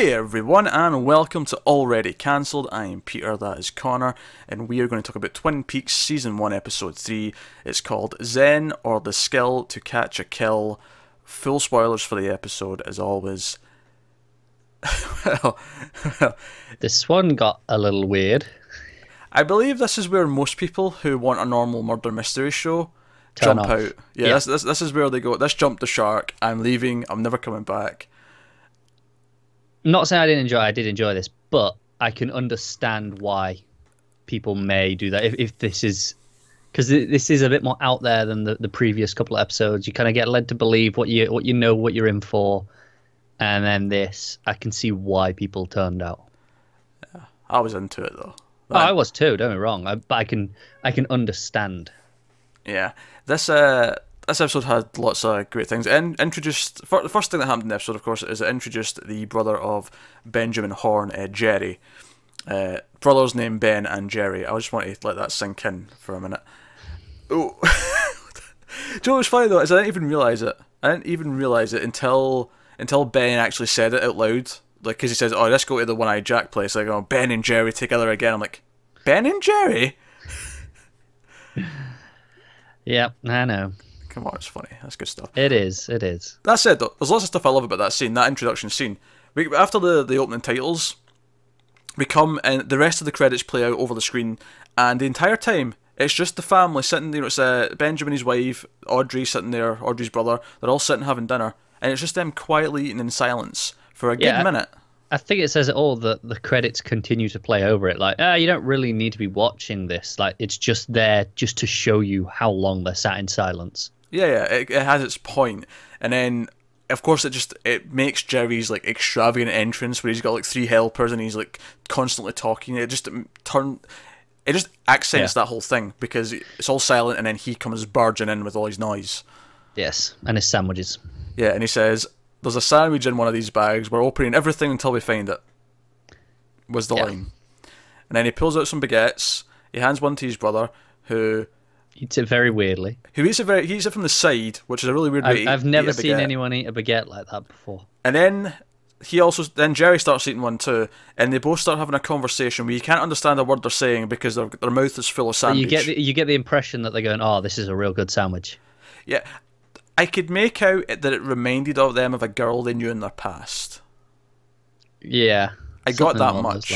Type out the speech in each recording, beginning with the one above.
Hey everyone, and welcome to Already Cancelled. I am Peter, that is Connor, and we are going to talk about Twin Peaks Season 1, Episode 3. It's called Zen or the Skill to Catch a Kill. Full spoilers for the episode, as always. well, This one got a little weird. I believe this is where most people who want a normal murder mystery show Turn jump off. out. Yeah, Yeah. This, this, this is where they go, this jumped the shark, I'm leaving, I'm never coming back. I'm not saying I didn't enjoy. I did enjoy this, but I can understand why people may do that if, if this is because this is a bit more out there than the, the previous couple of episodes. You kind of get led to believe what you what you know what you're in for, and then this, I can see why people turned out. Yeah, I was into it though. Oh, I was too. Don't get me wrong. I, but I can I can understand. Yeah, this uh, this episode had lots of great things. Introduced fir- the first thing that happened in the episode, of course, is it introduced the brother of Benjamin Horne, uh, Jerry. Uh, brothers named Ben and Jerry. I just want to let that sink in for a minute. Oh, do you know what's funny though? Is I didn't even realize it. I didn't even realize it until until Ben actually said it out loud. Like, because he says, "Oh, let's go to the one-eyed Jack place." Like, "Oh, Ben and Jerry together again." I'm like, Ben and Jerry. Yeah, I know. Come on, it's funny. That's good stuff. It is. It is. That said, though, there's lots of stuff I love about that scene, that introduction scene. We, after the, the opening titles, we come and the rest of the credits play out over the screen, and the entire time it's just the family sitting. You know, it's uh, Benjamin, his wife, Audrey sitting there, Audrey's brother. They're all sitting having dinner, and it's just them quietly eating in silence for a good Yeah. minute. I think it says it all that the credits continue to play over it. Like, ah, you don't really need to be watching this. Like, it's just there just to show you how long they're sat in silence. Yeah, yeah, it, it has its point, and then of course it just it makes Jerry's like extravagant entrance where he's got like three helpers and he's like constantly talking. It just um, turn, it just accents Yeah. that whole thing because it's all silent and then he comes barging in with all his noise. Yes, and his sandwiches. Yeah, and he says, "There's a sandwich in one of these bags. We're opening everything until we find it." Was the Yeah. line, and then he pulls out some baguettes. He hands one to his brother, who Eats it very weirdly. who eats it very he eats it from the side, which is a really weird. I've, to I've never seen anyone eat a baguette like that before. And then he also then Jerry starts eating one too, and they both start having a conversation where you can't understand a word they're saying because their their mouth is full of sandwich. you get the, you get the impression that they're going, "Oh, this is a real good sandwich." yeah, I could make out that it reminded of them of a girl they knew in their past, Yeah, I got that much.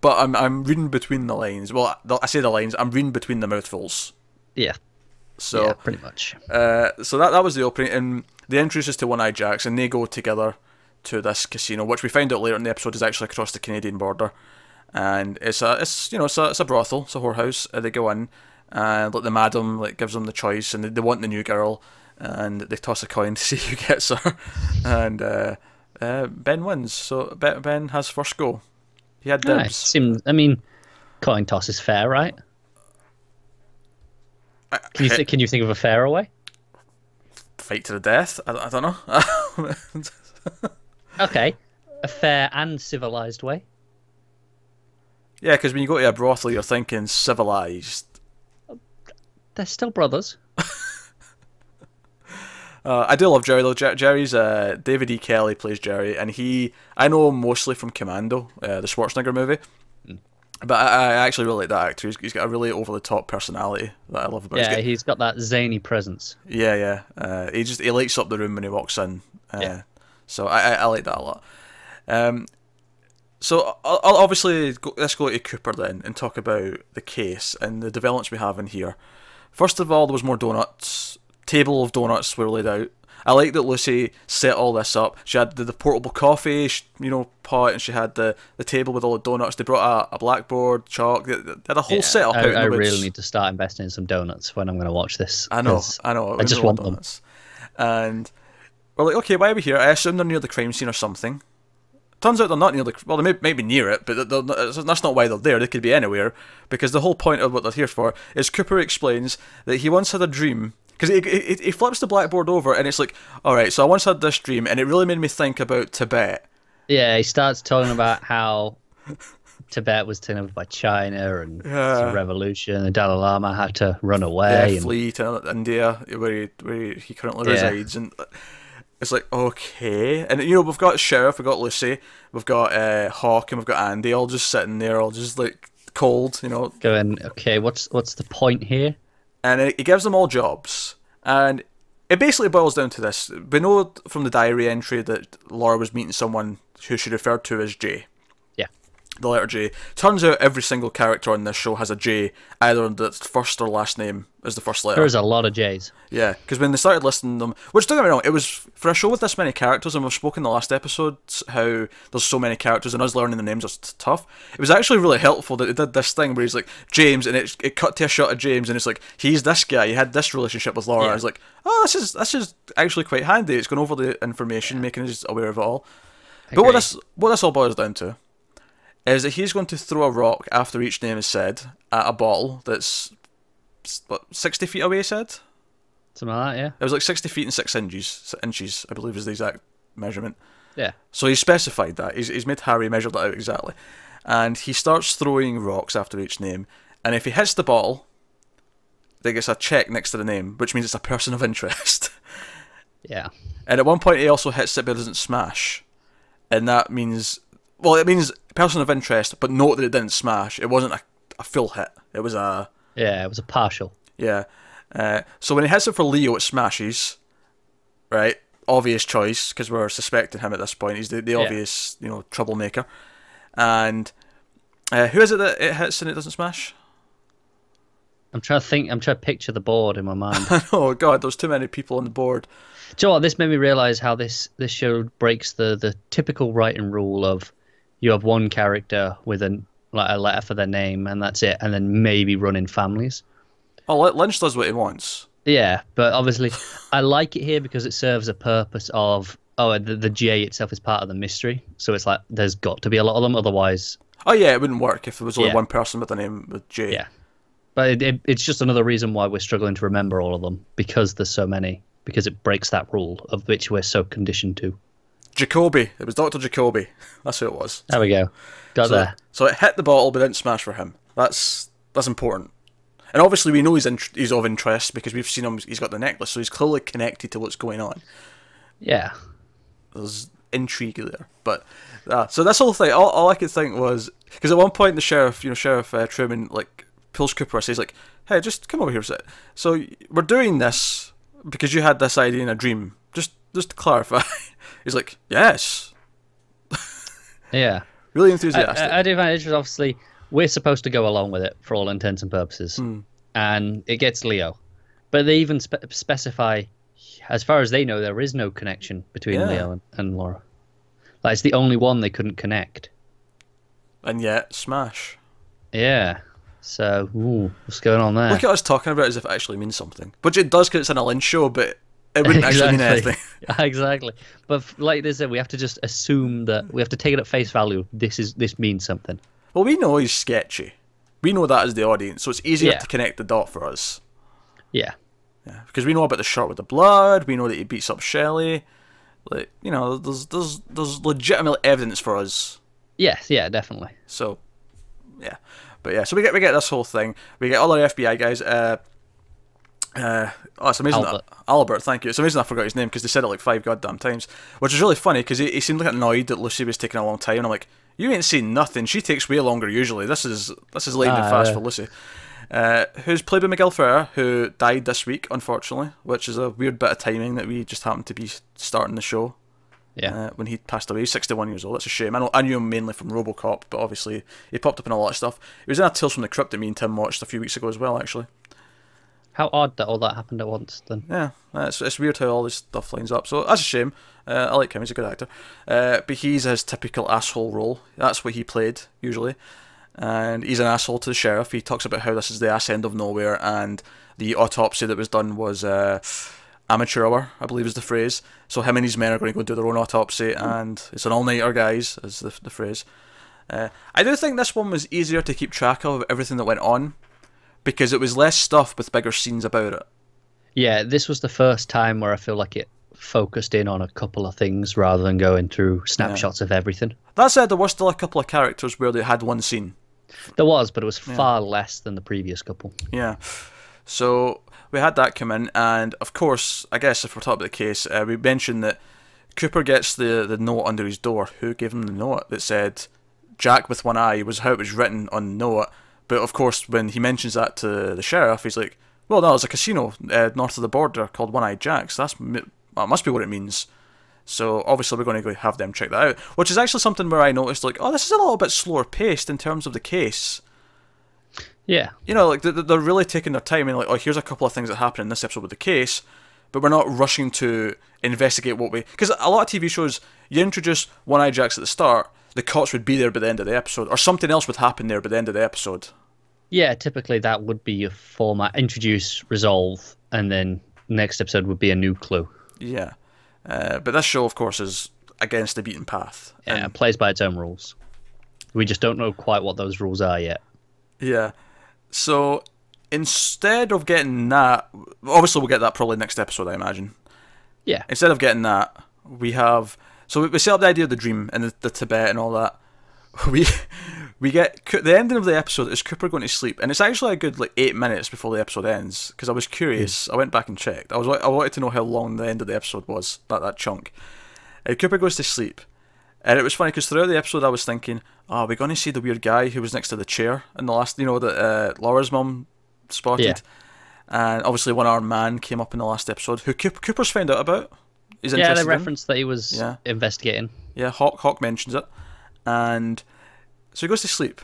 But I'm I'm reading between the lines. Well, I say the lines. I'm reading between the mouthfuls. Yeah, So yeah, pretty much. Uh, so that that was the opening, and they introduce us to One Eye Jacks, and they go together to this casino, which we find out later in the episode is actually across the Canadian border, and it's a it's you know it's a it's a brothel, it's a whorehouse. Uh, they go in, and like the madam like gives them the choice, and they, they want the new girl, and they toss a coin to see who gets her, and uh, uh, Ben wins. So Ben Ben has first go. He had Right. dibs. Seems. I mean, coin toss is fair, right? Can you th- can you think of a fairer way? Fight to the death. I, I don't know. Okay, a fair and civilized way. yeah, because when you go to a brothel, you're thinking civilized. They're still brothers. Uh, I do love Jerry though. Jer- Jerry's uh, David E. Kelly plays Jerry, and he I know mostly from Commando, uh, the Schwarzenegger movie. But I, I actually really like that actor. He's, he's got a really over the top personality that I love about. Yeah, him. he's got that zany presence. yeah, yeah. Uh, he just he lights up the room when he walks in. Uh, Yeah. So I, I I like that a lot. Um, so I'll, I'll obviously go, let's go to Cooper then and talk about the case and the developments we have in here. First of all, there was more donuts. Table of donuts were laid out. I like that Lucy set all this up. She had the, the portable coffee, sh- you know, pot, and she had the, the table with all the donuts. They brought a, a blackboard, chalk. They, they had a whole Yeah, setup I, out in the I really need to start investing in some donuts when I'm going to watch this. I know, I know. I just want them. donuts. And we're like, okay, why are we here? I assume they're near the crime scene or something. Turns out they're not near the. Well, they may, may be near it, but they're, that's not why they're there. They could be anywhere because the whole point of what they're here for is Cooper explains that he once had a dream because he, he, he flips the blackboard over and it's like, all right, so I once had this dream and it really made me think about Tibet. Yeah, he starts talking about how Tibet was taken over by China and it's Yeah. a revolution. The Dalai Lama had to run Yeah, away. and, flee to India where he, where he currently Yeah. resides and It's like okay, and you know we've got sheriff, we've got Lucy, we've got uh, Hawk, and we've got Andy, all just sitting there, all just like cold, you know. Going, okay, what's what's the point here? And it, gives them all jobs, and it basically boils down to this: we know from the diary entry that Laura was meeting someone who she referred to as Jay. Yeah. The letter J. Turns out every single character on this show has a J, either on the first or last name is the first letter. There's a lot of J's. Yeah, because when they started listing them, which don't get me wrong, it was for a show with this many characters, and we've spoken in the last episodes how there's so many characters, and us learning the names is tough. It was actually really helpful that they did this thing where he's like James, and it it cut to a shot of James, and it's like he's this guy, he had this relationship with Laura. Yeah. I was like, oh, this is this is actually quite handy. It's going over the information, making us aware of it all. But what this what this all boils down to is that he's going to throw a rock after each name is said at a ball that's what sixty feet away. He said. Something like that, yeah. It was like 60 feet and 6 inches, inches I believe is the exact measurement. Yeah. So he specified that. He's, he's made Harry measure that out exactly. And he starts throwing rocks after each name. And if he hits the ball, they gets a check next to the name, which means it's a person of interest. Yeah. and at one point, he also hits it but doesn't smash. And that means, well, it means person of interest, but note that it didn't smash. It wasn't a, a full hit. It was a, Yeah, it was a partial. yeah. Uh, so when he hits it for Leo, it smashes. Right? Obvious choice, because we're suspecting him at this point. He's the, the Yeah. obvious, you know, troublemaker. And uh, who is it that it hits and it doesn't smash? I'm trying to think. I'm trying to picture the board in my mind. oh, God, there's too many people on the board. Do you know what? This made me realize how this this show breaks the the typical writing rule of you have one character with an like a letter for their name and that's it, and then maybe run in families. Oh, Lynch does what he wants. Yeah, but obviously, I like it here because it serves a purpose of oh the the J itself is part of the mystery, so it's like there's got to be a lot of them, otherwise, Oh, yeah, it wouldn't work if there was only Yeah. one person with a name with J. yeah. But it, it, it's just another reason why we're struggling to remember all of them because there's so many because it breaks that rule of which we're so conditioned to. Jacoby. It was Dr. Jacoby. That's who it was. There we go, got So, there. so it hit the bottle but didn't smash for him. That's that's important. And obviously we know he's in, he's of interest because we've seen him. He's got the necklace, so he's clearly connected to what's going on. Yeah, There's intrigue there. But uh, so this whole thing, all, all I could think was because at one point the sheriff, you know, Sheriff uh, Truman, like pulls Cooper, says like, "Hey, just come over here a sec." So we're doing this because you had this idea in a dream. Just just to clarify, he's like, "Yes." yeah. Really enthusiastic. I, I do find it interesting. Obviously, we're supposed to go along with it for all intents and purposes, Hmm. and it gets Leo. But they even spe- specify, as far as they know, there is no connection between Yeah. Leo and, and Laura. Like it's the only one they couldn't connect. and yet, smash. Yeah. So, ooh, what's going on there? Look at us talking about it as if it actually means something. Which it does because it's an a Lynch show, but it wouldn't actually mean anything. exactly. But like they said, we have to just assume that we have to take it at face value. This is this means something. Well, we know he's sketchy. We know that as the audience, so it's easier Yeah. to connect the dot for us. Yeah. Yeah, because we know about the shirt with the blood. We know that he beats up Shelly. Like you know, there's there's there's legitimate evidence for us. Yes. Yeah. Definitely. So, yeah, but yeah, so we get we get this whole thing. We get all our FBI guys. Uh, uh, oh, it's amazing. Albert. That, Albert, thank you. It's amazing I forgot his name because they said it like five goddamn times, which is really funny because he, he seemed like annoyed that Lucy was taking a long time. And I'm like, you ain't seen nothing. She takes way longer usually. This is this is lightning Ah, fast yeah. for Lucy. Uh, who's played by Miguel Ferrer, who died this week, unfortunately, which is a weird bit of timing that we just happened to be starting the show Yeah. uh, when he passed away. He's 61 years old. That's a shame. I, know, I knew him mainly from RoboCop, but obviously he popped up in a lot of stuff. He was in a Tales from the Crypt that me and Tim watched a few weeks ago as well, actually. How odd that all that happened at once. Then. Yeah, it's, it's weird how all this stuff lines up. So that's a shame. Uh, I like him. He's a good actor. Uh, but he's his typical asshole role. That's what he played usually. And he's an asshole to the sheriff. He talks about how this is the ass end of nowhere, and the autopsy that was done was uh, amateur hour, I believe is the phrase. So him and his men are going to go do their own autopsy, and it's an all-nighter, guys, is the, the phrase. Uh, I do think this one was easier to keep track of everything that went on, because it was less stuff with bigger scenes about it. Yeah. This was the first time where I feel like it focused in on a couple of things rather than going through snapshots of everything. That said, there were still a couple of characters where they had one scene. There was, but it was far less than the previous couple. Yeah. So we had that come in, and of course, I guess if we're talking about the case, uh, we mentioned that Cooper gets the the note under his door. Who gave him the note that said Jack with one eye was how it was written on the note? But of course, when he mentions that to the sheriff, he's like, "Well, no, there's a casino uh, north of the border called One Eye Jacks. That's that must be what it means." So obviously we're going to go have them check that out, which is actually something where I noticed like, oh, this is a little bit slower paced in terms of the case. Yeah. You know, like they're really taking their time and like, oh, here's a couple of things that happen in this episode with the case, but we're not rushing to investigate what we. Because a lot of TV shows, you introduce One Eye Jacks at the start, the cops would be there by the end of the episode, or something else would happen there by the end of the episode. Yeah, typically that would be your format: introduce, resolve, and then next episode would be a new clue. Yeah. Uh, but this show, of course, is against the beaten path. Yeah, and plays by its own rules. We just don't know quite what those rules are yet. Yeah. So instead of getting that, obviously we'll get that probably next episode, I imagine. Yeah. Instead of getting that, we have so we set up the idea of the dream and the, the Tibet and all that. We we get the ending of the episode is Cooper going to sleep, and it's actually a good like eight minutes before the episode ends because I was curious. Mm. I went back and checked. I was I wanted to know how long the end of the episode was. That that chunk. And Cooper goes to sleep, and it was funny because throughout the episode I was thinking, oh, are we going to see the weird guy who was next to the chair in the last, you know, that uh, Laura's mum spotted, yeah. and obviously one armed man came up in the last episode who Cooper's found out about. He's yeah, they referenced that he was yeah. investigating. Yeah, Hawk Hawk mentions it, and so he goes to sleep,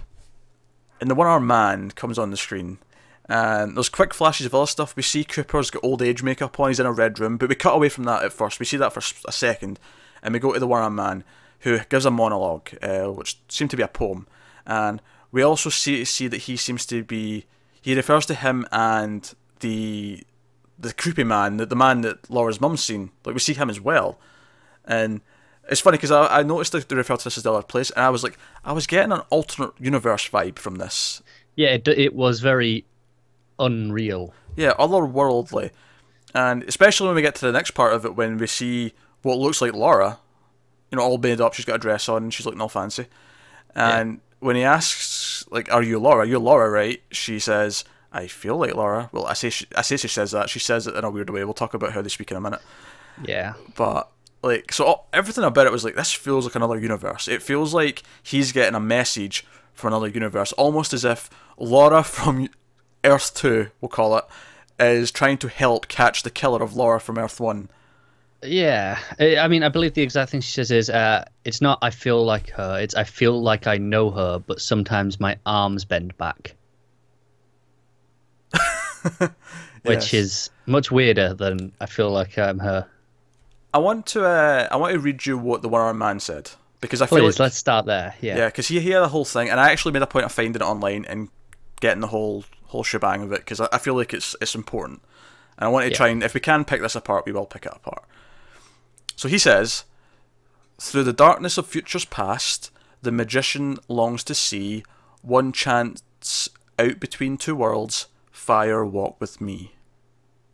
and the one armed man comes on the screen. And there's quick flashes of other stuff. We see Cooper's got old age makeup on. He's in a red room, but we cut away from that at first. We see that for a second, and we go to the one armed man who gives a monologue, uh, which seemed to be a poem. And we also see see that he seems to be. He refers to him and the the creepy man, the, the man that Laura's mum's seen. Like we see him as well, and it's funny because I, I noticed that they refer to this as the other place, and I was like, I was getting an alternate universe vibe from this. Yeah, it, it was very unreal. Yeah, otherworldly, and especially when we get to the next part of it, when we see what looks like Laura, you know, all made up. She's got a dress on, and she's looking all fancy. And yeah. when he asks, like, "Are you Laura? You're Laura, right?" She says, "I feel like Laura." Well, I say she, I say she says that. She says it in a weird way. We'll talk about how they speak in a minute. Yeah. But like so everything about it was like this feels like another universe it feels like he's getting a message from another universe almost as if laura from earth 2 we'll call it is trying to help catch the killer of laura from earth 1 yeah i mean i believe the exact thing she says is uh, it's not i feel like her it's i feel like i know her but sometimes my arms bend back which yes. is much weirder than i feel like i'm her I want to uh, I want to read you what the one armed man said because I feel like, let's start there. Yeah, yeah, because you hear the whole thing, and I actually made a point of finding it online and getting the whole whole shebang of it because I, I, feel like it's it's important, and I want to yeah. try and if we can pick this apart, we will pick it apart. So he says, through the darkness of futures past, the magician longs to see one chance out between two worlds. Fire walk with me.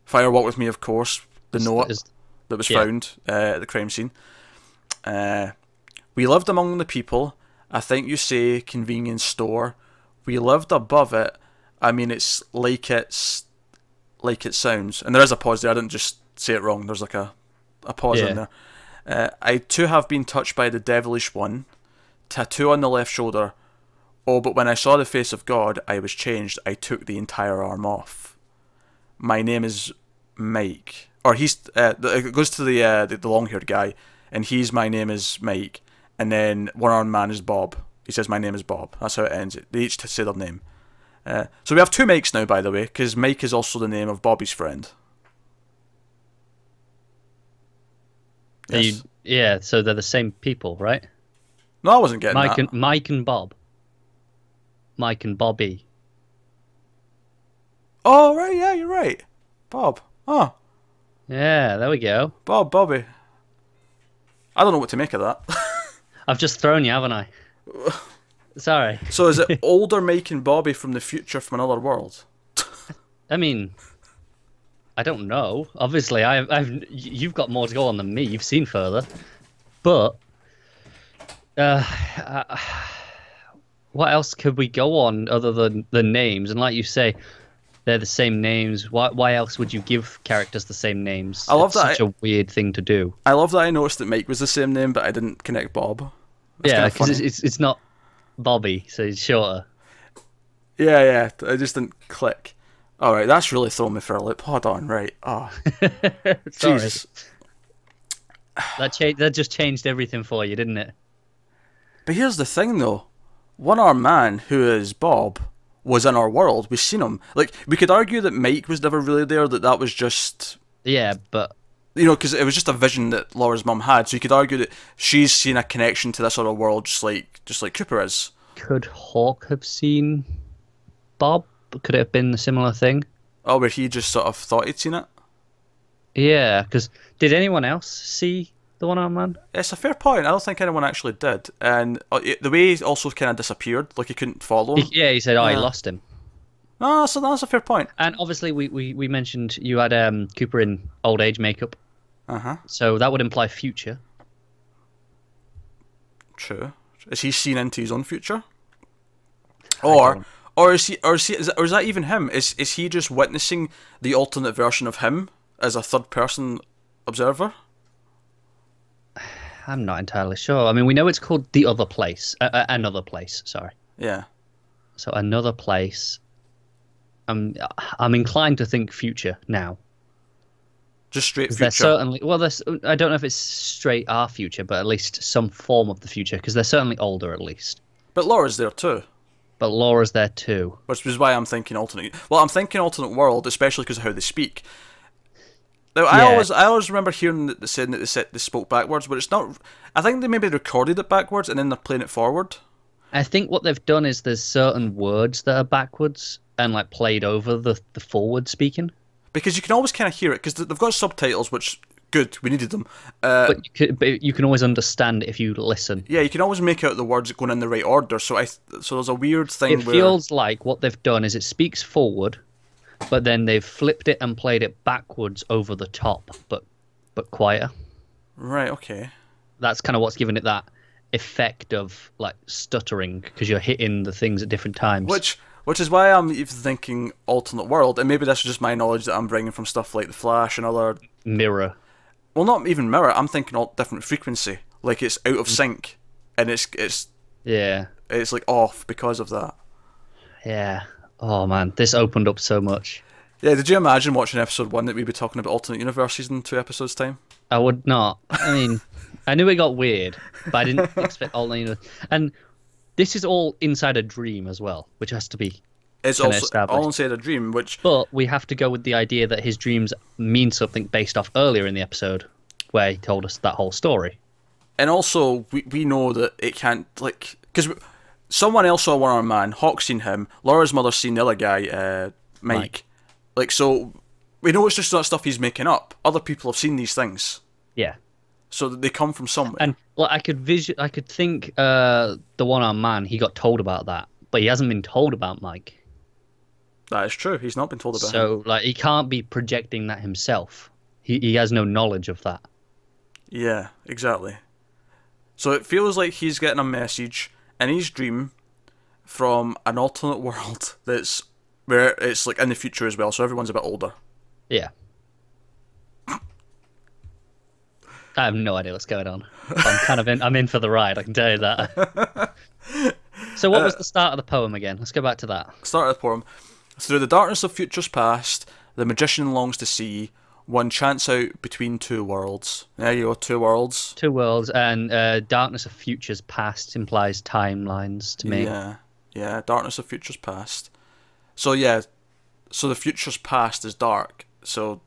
Fire walk with me, of course. The note. Is, that was yeah. found uh, at the crime scene. Uh, we lived among the people. I think you say convenience store. We lived above it. I mean, it's like it's like it sounds. And there is a pause there. I didn't just say it wrong. There's like a a pause yeah. in there. Uh, I too have been touched by the devilish one. Tattoo on the left shoulder. Oh, but when I saw the face of God, I was changed. I took the entire arm off. My name is Mike or he's uh, it goes to the uh, the, the long haired guy, and he's my name is Mike, and then one armed man is Bob. He says my name is Bob. That's how it ends. They each say their name. Uh, so we have two Mikes now, by the way, because Mike is also the name of Bobby's friend. Yes. You, yeah, so they're the same people, right? No, I wasn't getting Mike that. And, Mike and Bob. Mike and Bobby. Oh right, yeah, you're right. Bob. Oh, yeah, there we go. Bob, Bobby. I don't know what to make of that. I've just thrown you, haven't I? Sorry. So is it older making Bobby from the future from another world? I mean, I don't know. Obviously, I've, I've you've got more to go on than me. You've seen further, but uh, uh, what else could we go on other than the names? And like you say, they're the same names. Why why else would you give characters the same names? I love It's that Such a weird thing to do. I love that I noticed that Mike was the same name, but I didn't connect Bob. That's yeah, because it's, it's it's not Bobby, so it's shorter. Yeah, yeah. I just didn't click. All right, that's really thrown me for a loop. Hold on, right. Oh, Jesus. That cha- that just changed everything for you, didn't it? But here's the thing, though. One armed man who is Bob was in our world. We've seen him. Like we could argue that Mike was never really there. That that was just Yeah, but you know because it was just a vision that Laura's mum had. So you could argue that she's seen a connection to this other world, just like just like Cooper is. could Hawk have seen Bob? Could it have been a similar thing? Oh, where he just sort of thought he'd seen it. Yeah, because did anyone else see the one armed man? It's a fair point. I don't think anyone actually did. And uh, the way he also kind of disappeared, like he couldn't follow him. Yeah, he said, "Oh, he Yeah. lost him." No, so that's a fair point. And obviously, we, we, we mentioned you had um, Cooper in old age makeup, Uh huh. so that would imply future. True. Is he seen into his own future? Or, or is he, or is he, is, or is that even him? Is is he just witnessing the alternate version of him as a third person observer? I'm not entirely sure. I mean, we know it's called the other place, uh, uh, another place. Sorry. Yeah. So another place. I'm I'm inclined to think future now. Just straight future. They're certainly well. There's I don't know if it's straight our future, but at least some form of the future because they're certainly older at least. But Laura's there too. But Laura's there too. which is why I'm thinking alternate. Well, I'm thinking alternate world, especially because of how they speak. Now, I Yeah. always, I always remember hearing that they saying that they said they spoke backwards, but it's not. I think they maybe recorded it backwards and then they're playing it forward. I think what they've done is there's certain words that are backwards and like played over the the forward speaking. Because you can always kind of hear it because they've got subtitles, which good, we needed them. Uh, But you can, but you can always understand if you listen. yeah, you can always make out the words going in the right order. So I, so there's a weird thing It where feels like what they've done is it speaks forward, but then they've flipped it and played it backwards over the top, but but quieter. right, okay, That's kind of what's given it that effect of like stuttering because you're hitting the things at different times. which which is why I'm even thinking alternate world, and maybe that's just my knowledge that I'm bringing from stuff like the Flash and other mirror. well, not even mirror. I'm thinking all different frequency. Like it's out of mm. sync, and it's it's Yeah, it's like off because of that. yeah. Oh man, this opened up so much. Yeah, did you imagine watching episode one that we'd be talking about alternate universes in two episodes time? I would not. I mean, I knew it got weird, but I didn't expect all the. And this is all inside a dream as well, which has to be. It's also established. all inside a dream, which But we have to go with the idea that his dreams mean something based off earlier in the episode, where he told us that whole story. and also we we know that it can't like because someone else saw one armed man. Hawk seen him. Laura's mother seen the other guy, uh, Mike. Mike. Like so, we know it's just not stuff he's making up. Other people have seen these things, Yeah. so they come from somewhere. And like I could vision, I could think uh, the one-armed man. He got told about that, but he hasn't been told about Mike. that is true. He's not been told about him. So like he can't be projecting that himself. He he has no knowledge of that. Yeah, exactly. So it feels like he's getting a message in his dream from an alternate world that's where it's like in the future as well, so everyone's a bit older. Yeah. I have no idea what's going on. I'm kind of in. I'm in for the ride. I can tell you that. so, what was uh, the start of the poem again? Let's go back to that. Start of the poem. Through the darkness of futures past, the magician longs to see one chance out between two worlds. There you go, two worlds. Two worlds and uh, darkness of futures past implies timelines to me. Yeah, yeah, darkness of futures past. So yeah, so the future's past is dark. So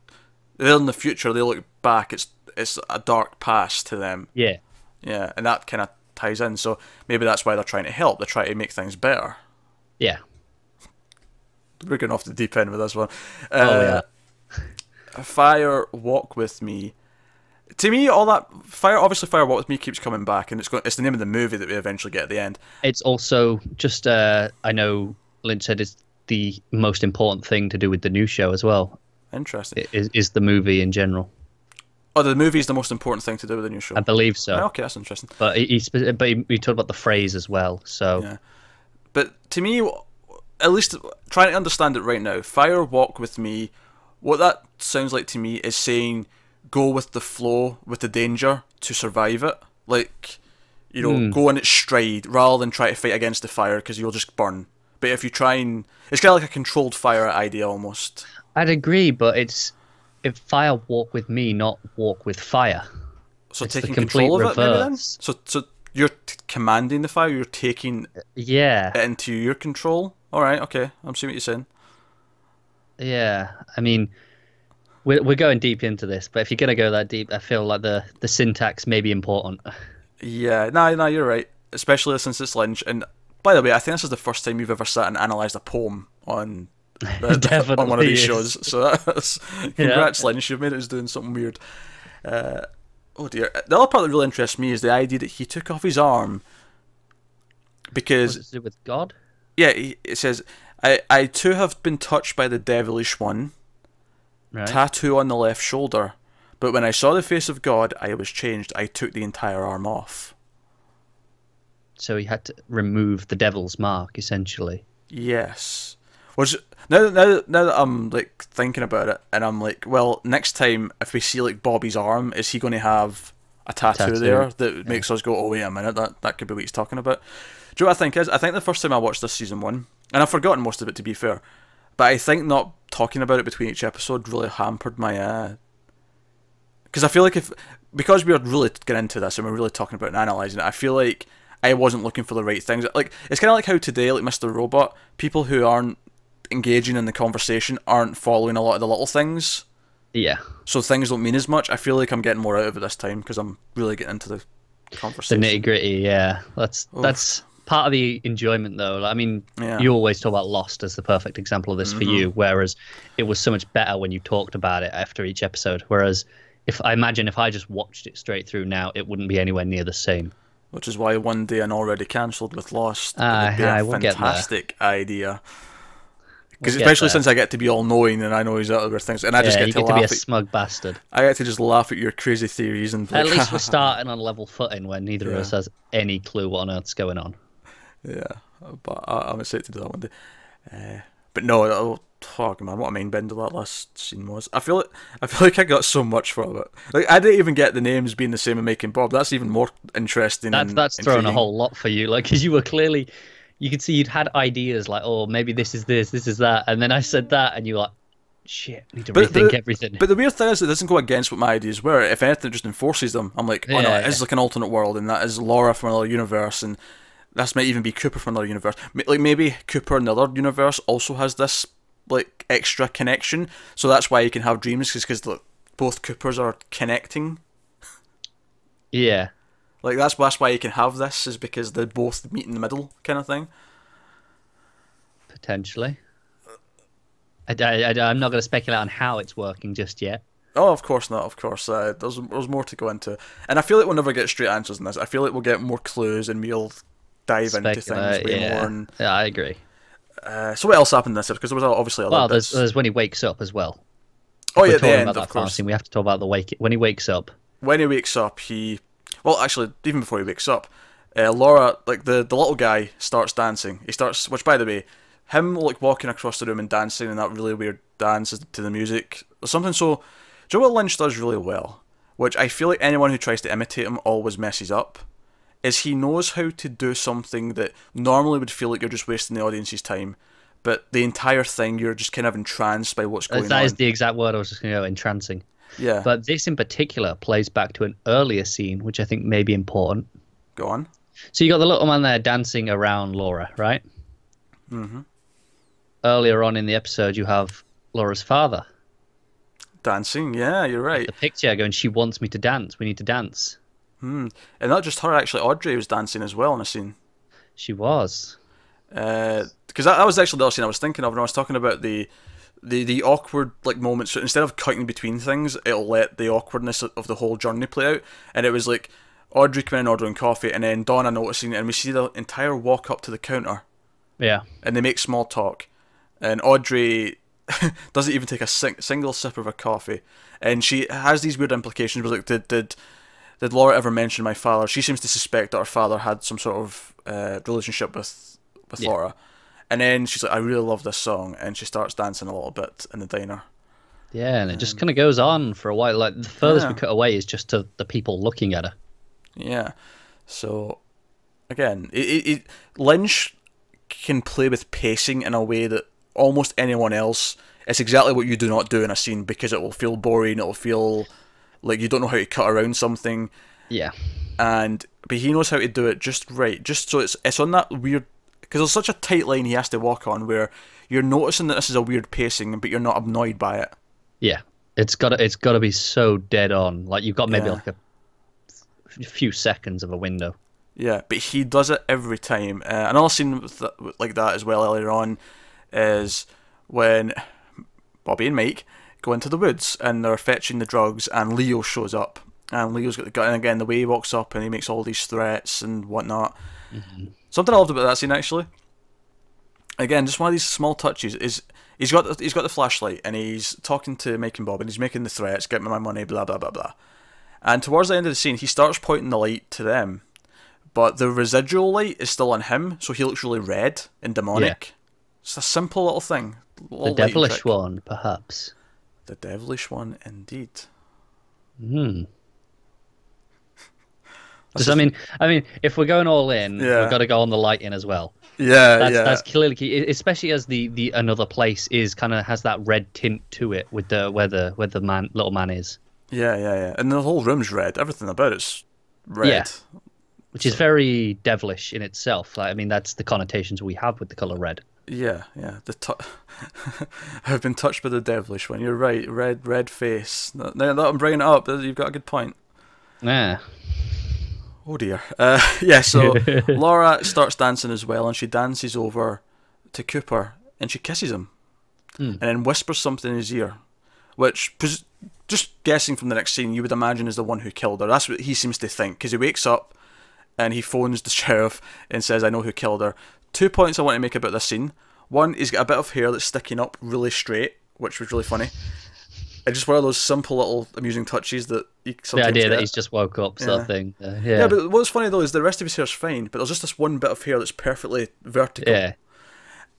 they're in the future, they look back. It's it's a dark past to them. Yeah. Yeah, and that kind of ties in. So maybe that's why they're trying to help. They're trying to make things better. Yeah. We're going off the deep end with this one. Oh Uh, yeah. Fire Walk with Me. To me, all that fire obviously Fire Walk with Me keeps coming back, and it's going, it's the name of the movie that we eventually get at the end. It's also just. Uh, I know Lynch said it's the most important thing to do with the new show as well. Interesting. Is, is the movie in general? Oh, the movie is the most important thing to do with the new show. I believe so. Oh, okay, that's interesting. But he, he, but he, he talked about the phrase as well. So Yeah. But to me, at least trying to understand it right now. Fire walk with me. What that sounds like to me is saying go with the flow, with the danger to survive it. Like, you know, Hmm. go in its stride rather than try to fight against the fire because you'll just burn. But if you try and, it's kind of like a controlled fire idea almost. I'd agree, but it's if fire walk with me, not walk with fire. So It's taking control of it, maybe then. So, so you're t- commanding the fire. You're taking Yeah, it into your control. All right, okay, I'm seeing what you're saying. Yeah. I mean, we're we're going deep into this, but if you're gonna go that deep, I feel like the the syntax may be important. Yeah, no, no, you're right. Especially since it's Lynch. And by the way, I think this is the first time you've ever sat and analysed a poem on the, on one of these is. shows. So that's congrats, Lynch. You've made it as doing something weird. Uh, oh dear. The other part that really interests me is the idea that he took off his arm because What's it do with God? yeah, he, it says I I too have been touched by the devilish one. Right. Tattoo on the left shoulder. But when I saw the face of God, I was changed. I took the entire arm off. so he had to remove the devil's mark, essentially. Yes. Which now, now, now that I'm like thinking about it, and I'm like, well, next time if we see like Bobby's arm, is he going to have a tattoo, Tattoo, there that makes us go, oh wait a minute, that that could be what he's talking about? Do you know what I think is? I think the first time I watched this season one, and I've forgotten most of it to be fair, but I think not talking about it between each episode really hampered my. uh Because I feel like if because we are really getting into this and we're really talking about and analysing it, I feel like I wasn't looking for the right things. Like it's kind of like how today, like Mr. Robot, people who aren't engaging in the conversation aren't following a lot of the little things, Yeah. so things don't mean as much. I feel like I'm getting more out of it this time because I'm really getting into the conversation. The nitty gritty, yeah. That's Oof. that's part of the enjoyment, though. Like, I mean, Yeah. Mm-hmm. you always talk about Lost as the perfect example of this for you, whereas it was so much better when you talked about it after each episode. Whereas, if I imagine if I just watched it straight through now, it wouldn't be anywhere near the same. Which is why one day and already cancelled with Lost Ah, would be I a will get fantastic idea. Because We'll especially since I get to be all knowing and I know exactly where things, and I just get to get to be laugh. a at, smug bastard. I get to just laugh at your crazy theories and. be At like, least we're starting on level footing where neither Yeah. of us has any clue what on earth's going on. Yeah, but I, I'm excited to do that one day. Uh, but no, oh, fuck man, what a mind bender that last scene was. I feel like I feel like I got so much from it. Like I didn't even get the names being the same in Mike and Bob. That's even more interesting. That's and that's thrown a whole lot for you, like because you were clearly, you could see you'd had ideas like, oh, maybe this is this, this is that, and then I said that, and you're like, shit, I need to But rethink the- everything. But the weird thing is, it doesn't go against what my ideas were. If anything, it just enforces them. I'm like, oh no, Yeah, it is like an alternate world, and that is Laura from another universe, and this might even be Cooper from another universe. Like maybe Cooper in the other universe also has this like extra connection, so that's why you can have dreams, because both Coopers are connecting. yeah, Like that's that's why you can have this, is because they both meet in the middle, kind of thing. potentially. I, I, am not going to speculate on how it's working just yet. Oh, of course not. Of course, uh, there's there's more to go into, and I feel like we'll never get straight answers in this. I feel like we'll get more clues, and we'll dive into things Speculate, way yeah. more. And yeah, I agree. uh, so, what else happened in this? Because there was obviously other Well, there's, there's when he wakes up as well. oh yeah, the end, about of course. scene. We have to talk about the wake when he wakes up. When he wakes up, he well, actually, even before he wakes up, uh, Laura, like the the little guy, starts dancing. He starts, which by the way, him like walking across the room and dancing and that really weird dance to the music, there's something so. Know Lynch does really well? Which I feel like anyone who tries to imitate him always messes up. Is he knows how to do something that normally would feel like you're just wasting the audience's time, but the entire thing you're just kind of entranced by what's going That on. is the exact word I was just going to go, entrancing. yeah, But this in particular plays back to an earlier scene, which I think may be important. go on. So you got the little man there dancing around Laura, right? Mm-hmm. Earlier on in the episode, you have Laura's father. Dancing, yeah, you're right. The picture going, she wants me to dance. We need to dance. Hmm. And not just her, actually, Audrey was dancing as well in a scene. She was. Uh, because that, that was actually the other scene I was thinking of when I was talking about the the, the awkward like moments. So instead of cutting between things, it'll let the awkwardness of the whole journey play out. And it was like Audrey coming in ordering coffee, and then Donna noticing and we see the entire walk up to the counter, Yeah. and they make small talk. And Audrey doesn't even take a sing- single sip of her coffee, and she has these weird implications. Where like, did did did Laura ever mention my father? She seems to suspect that her father had some sort of uh, relationship with with Yeah. Laura, And then she's like, I really love this song, and she starts dancing a little bit in the diner. Yeah, and it just kind of goes on for a while. Like the furthest we cut away is just to the people looking at her. Yeah. So again, it, it, it Lynch can play with pacing in a way that almost anyone else. It's exactly what you do not do in a scene because it will feel boring. It will feel like you don't know how to cut around something. Yeah, and but he knows how to do it just right, just so it's it's on that weird because there's such a tight line he has to walk on where you're noticing that this is a weird pacing, but you're not annoyed by it. yeah. It's got to it's got to be so dead on. Like you've got maybe Yeah. like a few seconds of a window. Yeah, but he does it every time. Uh, another scene with th- like that as well earlier on is when Bobby and Mike go into the woods and they're fetching the drugs, and Leo shows up. And Leo's got the gun, and again, the way he walks up and he makes all these threats and whatnot. Mm-hmm. Something I loved about that scene actually. Again, just one of these small touches is he's got the, he's got the flashlight and he's talking to Mike and Bob and he's making the threats, get me my money, blah blah blah blah. And towards the end of the scene, he starts pointing the light to them, but the residual light is still on him, so he looks really red and demonic. It's a simple little thing. The little lighting devilish trick. one, perhaps. The devilish one, indeed. Hmm. Because I mean, I mean, if we're going all in, Yeah. we've got to go on the lighting as well. Yeah, That's yeah, that's clearly key, especially as the the another place is kind of has that red tint to it with the where the where the man little man is, yeah, yeah, yeah. And the whole room's red. Everything about it's red. Yeah. which is very devilish in itself. Like, I mean, that's the connotations we have with the color red. Yeah, yeah. The tu- I've been touched by the devilish one. You're right. Red, red face. Now that I'm bringing it up, you've got a good point. Yeah, Oh dear. Uh, yeah. So Laura starts dancing as well, and she dances over to Cooper, and she kisses him, and then whispers something in his ear, which, just guessing from the next scene, you would imagine is the one who killed her. That's what he seems to think, because he wakes up, and he phones the sheriff and says, "I know who killed her." Two points I want to make about this scene. One, he's got a bit of hair that's sticking up really straight, which was really funny. And just one of those simple little amusing touches that you the idea that he's just woke up, sort Yeah. of thing. Uh, yeah, Yeah, but what's funny though is the rest of his hair's fine, but there's just this one bit of hair that's perfectly vertical. yeah,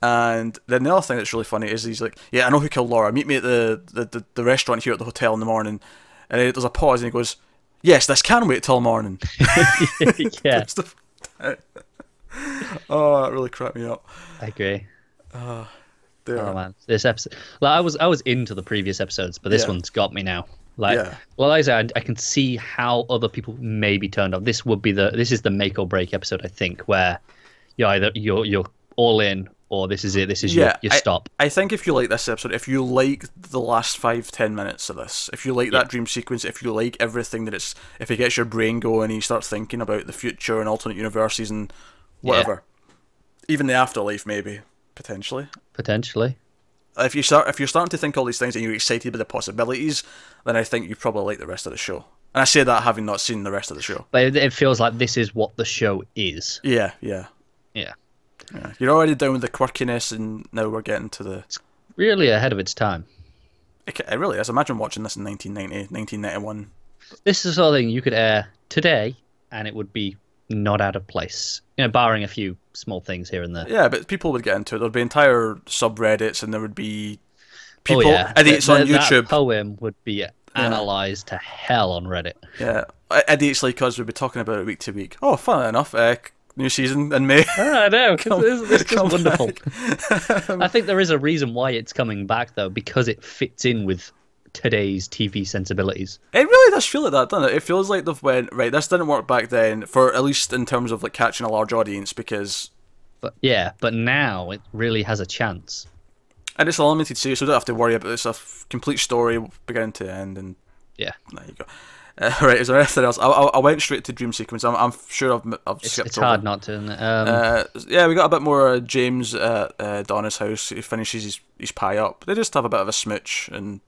And then the other thing that's really funny is he's like, "Yeah, I know who killed Laura. Meet me at the the, the, the restaurant here at the hotel in the morning." And there's a pause, and he goes, "Yes, this can wait till morning." yeah. Oh, that really cracked me up. I agree. Uh, there. Oh man, this episode. Like I was, I was into the previous episodes, but this Yeah. one's got me now. Like, Yeah. well, like I said, I, I can see how other people may be turned off. This would be the, this is the make or break episode, I think, where you're either you're you're all in or this is it. This is your, your stop. I think if you like this episode, if you like the last five ten minutes of this, if you like that dream sequence, if you like everything that it's, if it gets your brain going and you start thinking about the future and alternate universes and whatever, even the afterlife maybe potentially. Potentially. If you start, if you're starting to think all these things and you're excited by the possibilities, then I think you probably like the rest of the show. And I say that having not seen the rest of the show. But it, it feels like this is what the show is. Yeah, yeah, Yeah. yeah. You're already down with the quirkiness, and now we're getting to the. Really ahead of its time. It, it really is. Imagine watching this in 1990, 1991. This is the sort of thing you could air today and it would be not out of place. You know, barring a few small things here and there. Yeah, but people would get into it. There'd be entire subreddits, and there would be Oh, people yeah. idiots Th- on th- YouTube. That poem would be analysed to hell on Reddit. yeah, idiots like us would be talking about it week to week. Oh, fun enough. Uh, new season in May. I know. this, this is come wonderful. I think there is a reason why it's coming back, though, because it fits in with today's TV sensibilities. It really does feel like that, doesn't it? It feels like they've went right. This didn't work back then, for at least in terms of like catching a large audience, because But yeah, but now it really has a chance. and it's a limited series, so we don't have to worry about it. It's a complete story, beginning to end, and Yeah, there you go. Uh, right, is there anything else? I, I, I went straight to dream sequence. I'm, I'm sure I've, I've it's, skipped it's over. hard not to. Um, Uh, yeah, we got a bit more uh, James at uh, Donna's house. He finishes his, his pie up. They just have a bit of a smooch, and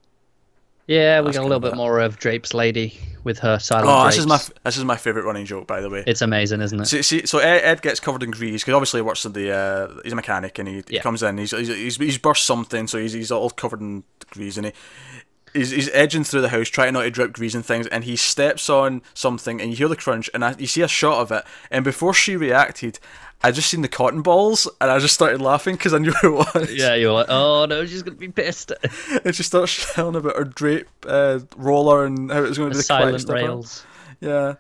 yeah, we got a little bit more of Drape's lady with her silent. oh, this is my this is my favorite running joke, by the way. It's amazing, isn't it? See, see, so Ed, Ed gets covered in grease because obviously he works at the. Uh, he's a mechanic and he, he comes in. He's, he's he's he's burst something, so he's he's all covered in grease and he he's, he's edging through the house, trying not to drip grease and things, and he steps on something, and you hear the crunch, and I, you see a shot of it, and before she reacted, I just seen the cotton balls, and I just started laughing because I knew who it was. Yeah, you're like, oh no, she's gonna be pissed. and she starts telling about her drape uh, roller and how it was going to be the Silent stuff rails. Yeah.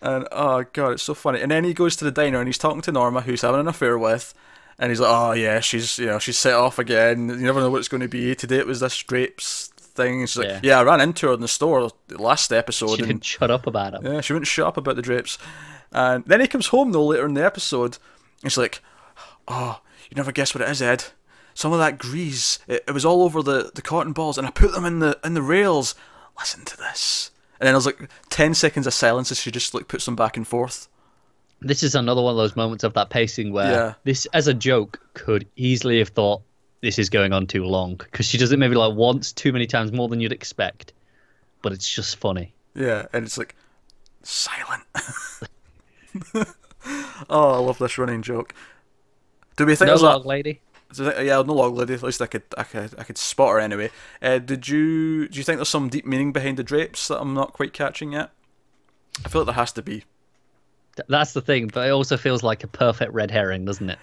And oh god, it's so funny. And then he goes to the diner and he's talking to Norma, who's having an affair with, and he's like, "Oh yeah, she's you know she's set off again. You never know what it's going to be. Today it was this drapes thing." And she's like, Yeah. "Yeah, I ran into her in the store last episode, She and didn't shut up about it. yeah, she wouldn't shut up about the drapes." And then he comes home though later in the episode, and she's like, "Oh, you never guess what it is, Ed." Some of that grease, it, it was all over the, the cotton balls, and I put them in the in the rails. Listen to this. And then I was like ten seconds of silence as she just like puts them back and forth. This is another one of those moments of that pacing where Yeah. this, as a joke, could easily have thought this is going on too long because she does it maybe like once too many times more than you'd expect, but it's just funny. Yeah, and it's like silent. oh, I love this running joke. Do we think No there's a- log lady. do you think- yeah, no log lady. At least I could, I could, I could spot her anyway. Uh, did you, do you think there's some deep meaning behind the drapes that I'm not quite catching yet? I feel like there has to be. That's the thing, but it also feels like a perfect red herring, doesn't it?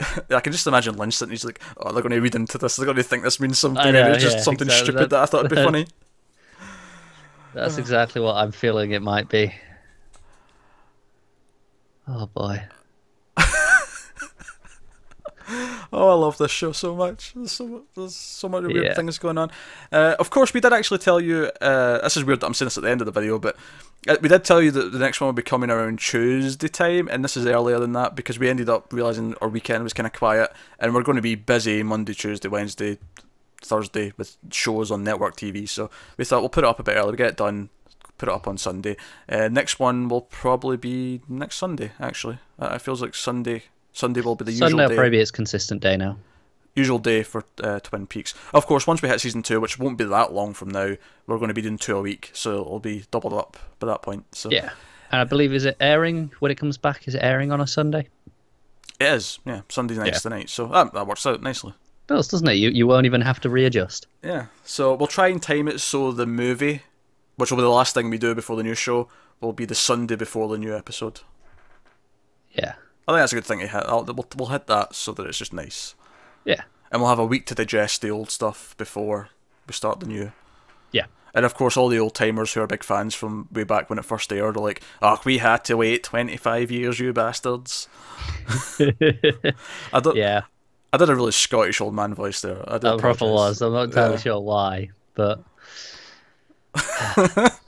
I can just imagine Lynch sitting. He's like, "Oh, they're going to read into this. They're going to think this means something." Know, and it's just yeah, something exactly. stupid that I thought would be funny. That's exactly what I'm feeling it might be. Oh boy. Oh, I love this show so much. There's so mu- there's so many weird Yeah. things going on. Uh, of course, we did actually tell you. Uh, this is weird that I'm saying this at the end of the video, but uh, we did tell you that the next one will be coming around Tuesday time, and this is earlier than that because we ended up realizing our weekend was kind of quiet, and we're going to be busy Monday, Tuesday, Wednesday, Thursday with shows on network TV. So we thought we'll put it up a bit early. We get it done. Put it up on Sunday. Uh, next one will probably be next Sunday. Actually, uh, it feels like Sunday. Sunday will be the usual day. Sunday will probably be its consistent day now. usual day for uh, Twin Peaks. Of course, once we hit season two, which won't be that long from now, we're going to be doing two a week, so it'll be doubled up by that point. So Yeah. And I believe is it airing when it comes back? Is it airing on a Sunday? it is. Yeah, Sunday nights Yeah. tonight. So that, that works out nicely. Does doesn't it? You you won't even have to readjust. Yeah. So we'll try and time it so the movie, which will be the last thing we do before the new show, will be the Sunday before the new episode. Yeah. I think that's a good thing to hit. I'll, we'll, we'll hit that so that it's just nice, Yeah. and we'll have a week to digest the old stuff before we start the new. Yeah. And of course, all the old timers who are big fans from way back when it first aired are like, "Oh, we had to wait twenty five years, you bastards." I don't. Yeah. I did a really Scottish old man voice there. I That proper apologise. was. I'm not entirely Yeah. sure why, but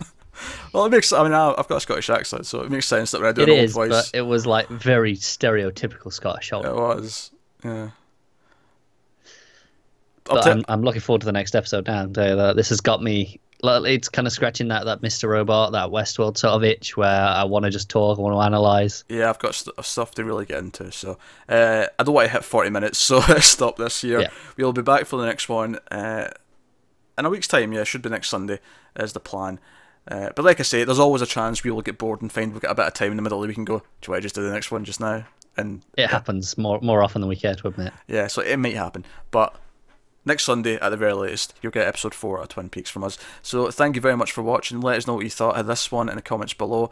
Well, it makes. I mean, I- I've got a Scottish accent, so it makes sense that when I do it an old is. voice, But it was like very stereotypical Scottish. Old. it was. Yeah. But I'm, I'm looking forward to the next episode now. I'll tell you that This has got me. It's kind of scratching that that Mr. Robot, that Westworld sort of itch where I want to just talk, I want to analyze. yeah, I've got st- stuff to really get into, so uh, I don't want to hit forty minutes, so stop this here. Yeah. We'll be back for the next one uh, in a week's time. Yeah, should be next Sunday is the plan. Uh, but like I say, there's always a chance we will get bored and find we've got a bit of time in the middle that we can go. Do I just do the next one just now? And It happens more more often than we care to admit. Yeah, so it might happen. But next Sunday, at the very latest, you'll get episode 4 of Twin Peaks from us. So thank you very much for watching. Let us know what you thought of this one in the comments below.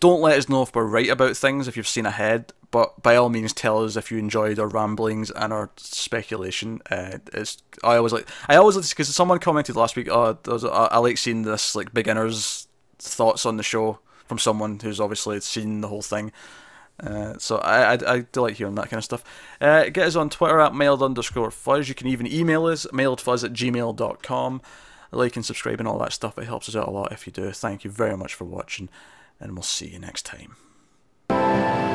Don't let us know if we're right about things, if you've seen ahead, but by all means tell us if you enjoyed our ramblings and our speculation. Uh, it's, I always like, I always like, because someone commented last week, oh, there's a- I like seeing this, like, beginner's thoughts on the show from someone who's obviously seen the whole thing. Uh, so I, I I do like hearing that kind of stuff. Uh, get us on Twitter at mailed underscore fuzz. You can even email us mailedfuzz at gmail.com. Like and subscribe and all that stuff. It helps us out a lot if you do. Thank you very much for watching, and we'll see you next time.